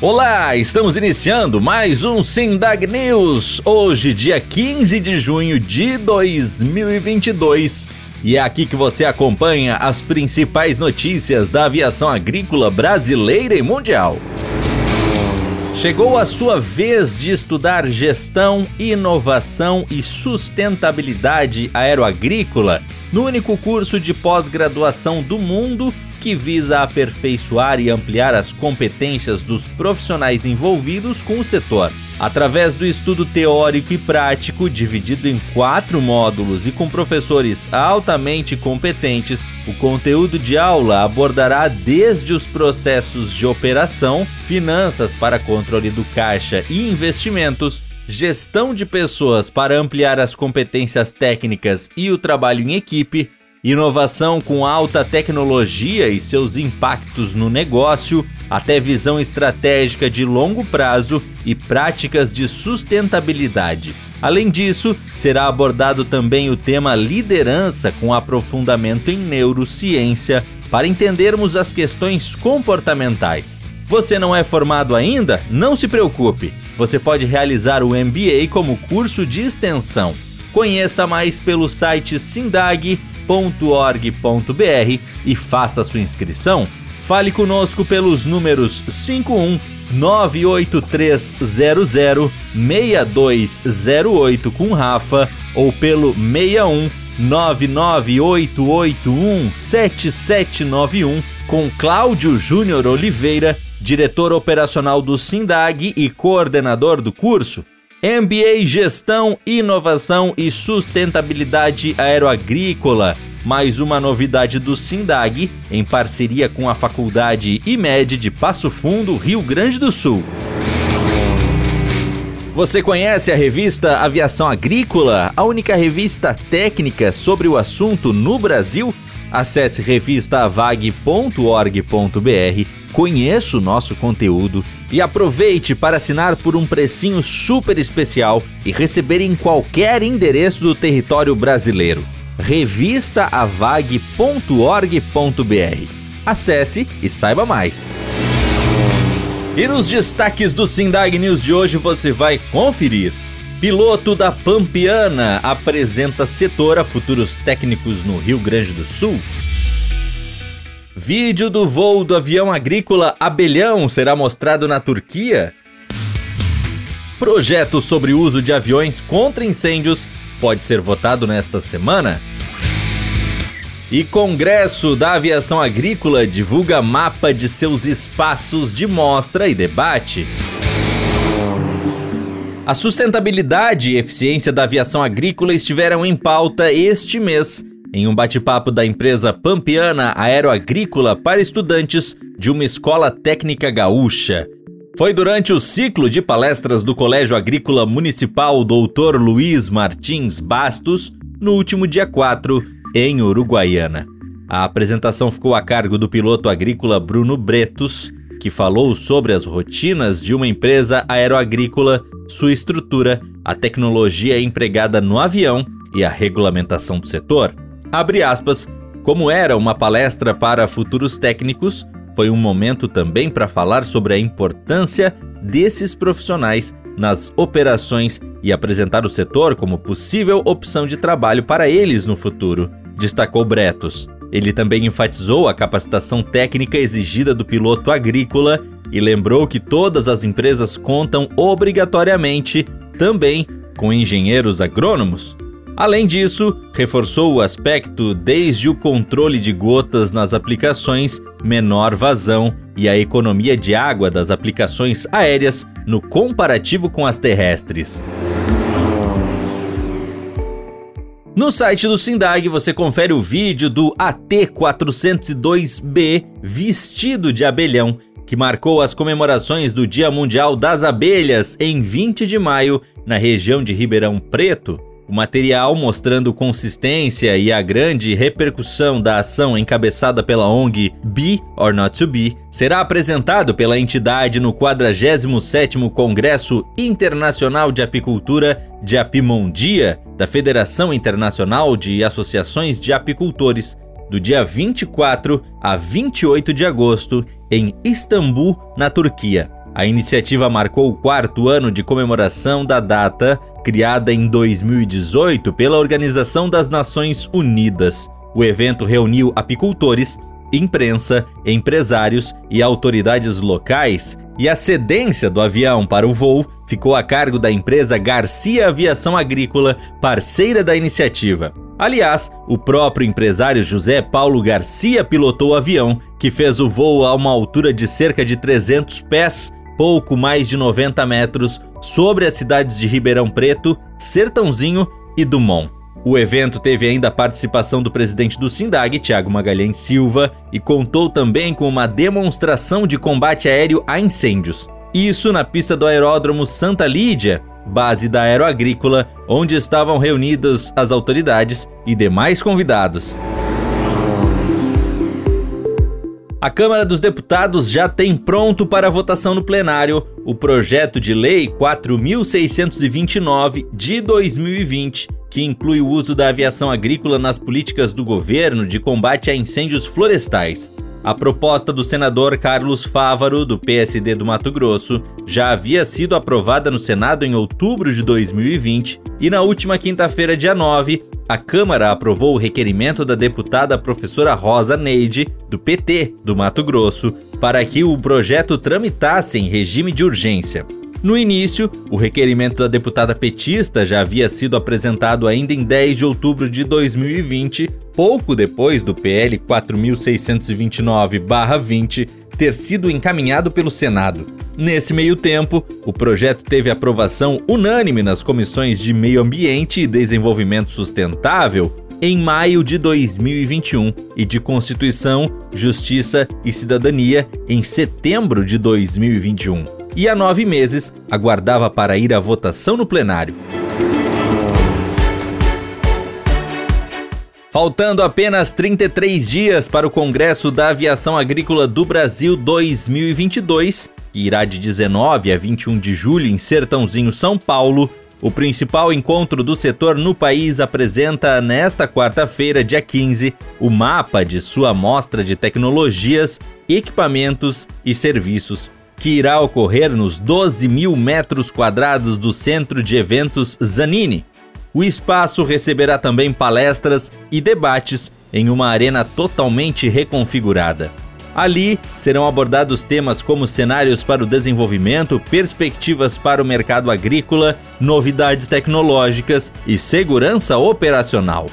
Olá, estamos iniciando mais um Sindag News, hoje, dia 15 de junho de 2022. E é aqui que você acompanha as principais notícias da aviação agrícola brasileira e mundial. Chegou a sua vez de estudar gestão, inovação e sustentabilidade aeroagrícola no único curso de pós-graduação do mundo que visa aperfeiçoar e ampliar as competências dos profissionais envolvidos com o setor. Através do estudo teórico e prático, dividido em quatro módulos e com professores altamente competentes, o conteúdo de aula abordará desde os processos de operação, finanças para controle do caixa e investimentos, gestão de pessoas para ampliar as competências técnicas e o trabalho em equipe, inovação com alta tecnologia e seus impactos no negócio, até visão estratégica de longo prazo e práticas de sustentabilidade. Além disso, será abordado também o tema liderança com aprofundamento em neurociência para entendermos as questões comportamentais. Você não é formado ainda? Não se preocupe. Você pode realizar o MBA como curso de extensão. Conheça mais pelo site Sindag www.cultura.org.br e faça sua inscrição. Fale conosco pelos números 51 98300 6208 com Rafa ou pelo 61 99881 7791 com Cláudio Júnior Oliveira, diretor operacional do Sindag e coordenador do curso. MBA Gestão, Inovação e Sustentabilidade Aeroagrícola. Mais uma novidade do Sindag, em parceria com a Faculdade IMED de Passo Fundo, Rio Grande do Sul. Você conhece a revista Aviação Agrícola, a única revista técnica sobre o assunto no Brasil? Acesse revistavag.org.br, conheça o nosso conteúdo e aproveite para assinar por um precinho super especial e receber em qualquer endereço do território brasileiro. revistaavag.org.br. Acesse e saiba mais. E nos destaques do Sindag News de hoje você vai conferir. Piloto da Pampiana apresenta setor a futuros técnicos no Rio Grande do Sul. Vídeo do voo do avião agrícola Abelhão será mostrado na Turquia. Projeto sobre o uso de aviões contra incêndios pode ser votado nesta semana. E Congresso da Aviação Agrícola divulga mapa de seus espaços de mostra e debate. A sustentabilidade e eficiência da aviação agrícola estiveram em pauta este mês, em um bate-papo da empresa Pampiana Aeroagrícola para estudantes de uma escola técnica gaúcha. Foi durante o ciclo de palestras do Colégio Agrícola Municipal Dr. Luiz Martins Bastos, no último dia 4, em Uruguaiana. A apresentação ficou a cargo do piloto agrícola Bruno Bretos, que falou sobre as rotinas de uma empresa aeroagrícola, sua estrutura, a tecnologia empregada no avião e a regulamentação do setor. Abre aspas, como era uma palestra para futuros técnicos, foi um momento também para falar sobre a importância desses profissionais nas operações e apresentar o setor como possível opção de trabalho para eles no futuro, destacou Bretos. Ele também enfatizou a capacitação técnica exigida do piloto agrícola e lembrou que todas as empresas contam obrigatoriamente também com engenheiros agrônomos. Além disso, reforçou o aspecto desde o controle de gotas nas aplicações, menor vazão e a economia de água das aplicações aéreas no comparativo com as terrestres. No site do Sindag você confere o vídeo do AT402B vestido de abelhão, que marcou as comemorações do Dia Mundial das Abelhas em 20 de maio, na região de Ribeirão Preto. O material mostrando consistência e a grande repercussão da ação encabeçada pela ONG Be or Not to Be será apresentado pela entidade no 47º Congresso Internacional de Apicultura de Apimondia da Federação Internacional de Associações de Apicultores, do dia 24 a 28 de agosto em Istambul, na Turquia. A iniciativa marcou o quarto ano de comemoração da data, criada em 2018 pela Organização das Nações Unidas. O evento reuniu apicultores, imprensa, empresários e autoridades locais, e a cedência do avião para o voo ficou a cargo da empresa Garcia Aviação Agrícola, parceira da iniciativa. Aliás, o próprio empresário José Paulo Garcia pilotou o avião, que fez o voo a uma altura de cerca de 300 pés pouco mais de 90 metros sobre as cidades de Ribeirão Preto, Sertãozinho e Dumont. O evento teve ainda a participação do presidente do SINDAG, Tiago Magalhães Silva, e contou também com uma demonstração de combate aéreo a incêndios. Isso na pista do aeródromo Santa Lídia, base da Aeroagrícola, onde estavam reunidas as autoridades e demais convidados. A Câmara dos Deputados já tem pronto para votação no plenário o projeto de lei 4629 de 2020, que inclui o uso da aviação agrícola nas políticas do governo de combate a incêndios florestais. A proposta do senador Carlos Fávaro, do PSD do Mato Grosso, já havia sido aprovada no Senado em outubro de 2020 e na última quinta-feira, dia 9, a Câmara aprovou o requerimento da deputada professora Rosa Neide, do PT do Mato Grosso, para que o projeto tramitasse em regime de urgência. No início, o requerimento da deputada petista já havia sido apresentado ainda em 10 de outubro de 2020, pouco depois do PL 4629-20 ter sido encaminhado pelo Senado. Nesse meio tempo, o projeto teve aprovação unânime nas comissões de Meio Ambiente e Desenvolvimento Sustentável em maio de 2021 e de Constituição, Justiça e Cidadania em setembro de 2021. E há nove meses aguardava para ir à votação no plenário. Faltando apenas 33 dias para o Congresso da Aviação Agrícola do Brasil 2022, que irá de 19 a 21 de julho em Sertãozinho, São Paulo, o principal encontro do setor no país apresenta nesta quarta-feira, dia 15, o mapa de sua amostra de tecnologias, equipamentos e serviços, que irá ocorrer nos 12 mil metros quadrados do Centro de Eventos Zanini, o espaço receberá também palestras e debates em uma arena totalmente reconfigurada. Ali serão abordados temas como cenários para o desenvolvimento, perspectivas para o mercado agrícola, novidades tecnológicas e segurança operacional.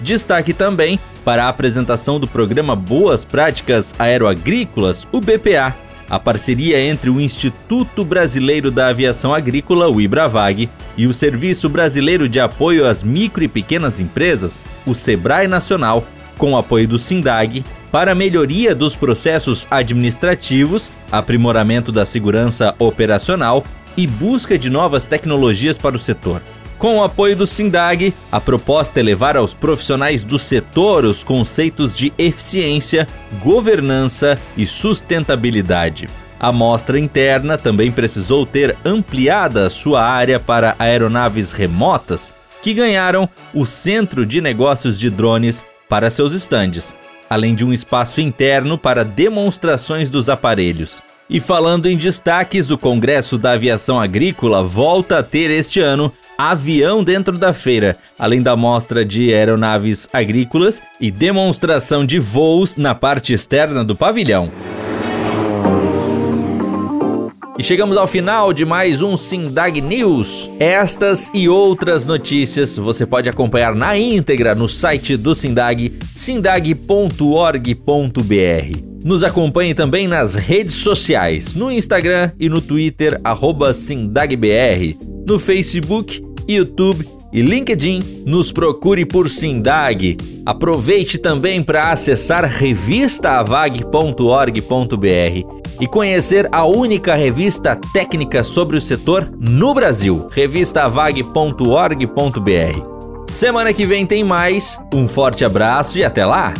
Destaque também para a apresentação do programa Boas Práticas Aeroagrícolas, o BPA, a parceria entre o Instituto Brasileiro da Aviação Agrícola, o IBRAVAG, e o Serviço Brasileiro de Apoio às Micro e Pequenas Empresas, o SEBRAE Nacional, com o apoio do SINDAG, para melhoria dos processos administrativos, aprimoramento da segurança operacional e busca de novas tecnologias para o setor. Com o apoio do SINDAG, a proposta é levar aos profissionais do setor os conceitos de eficiência, governança e sustentabilidade. A mostra interna também precisou ter ampliada sua área para aeronaves remotas, que ganharam o Centro de Negócios de Drones para seus estandes, além de um espaço interno para demonstrações dos aparelhos. E falando em destaques, o Congresso da Aviação Agrícola volta a ter este ano avião dentro da feira, além da mostra de aeronaves agrícolas e demonstração de voos na parte externa do pavilhão. E chegamos ao final de mais um Sindag News. Estas e outras notícias você pode acompanhar na íntegra no site do Sindag, sindag.org.br. Nos acompanhe também nas redes sociais, no Instagram e no Twitter, SindagBR, no Facebook, YouTube e LinkedIn. Nos procure por Sindag. Aproveite também para acessar revistaavag.org.br e conhecer a única revista técnica sobre o setor no Brasil, revistaavag.org.br. Semana que vem tem mais. Um forte abraço e até lá!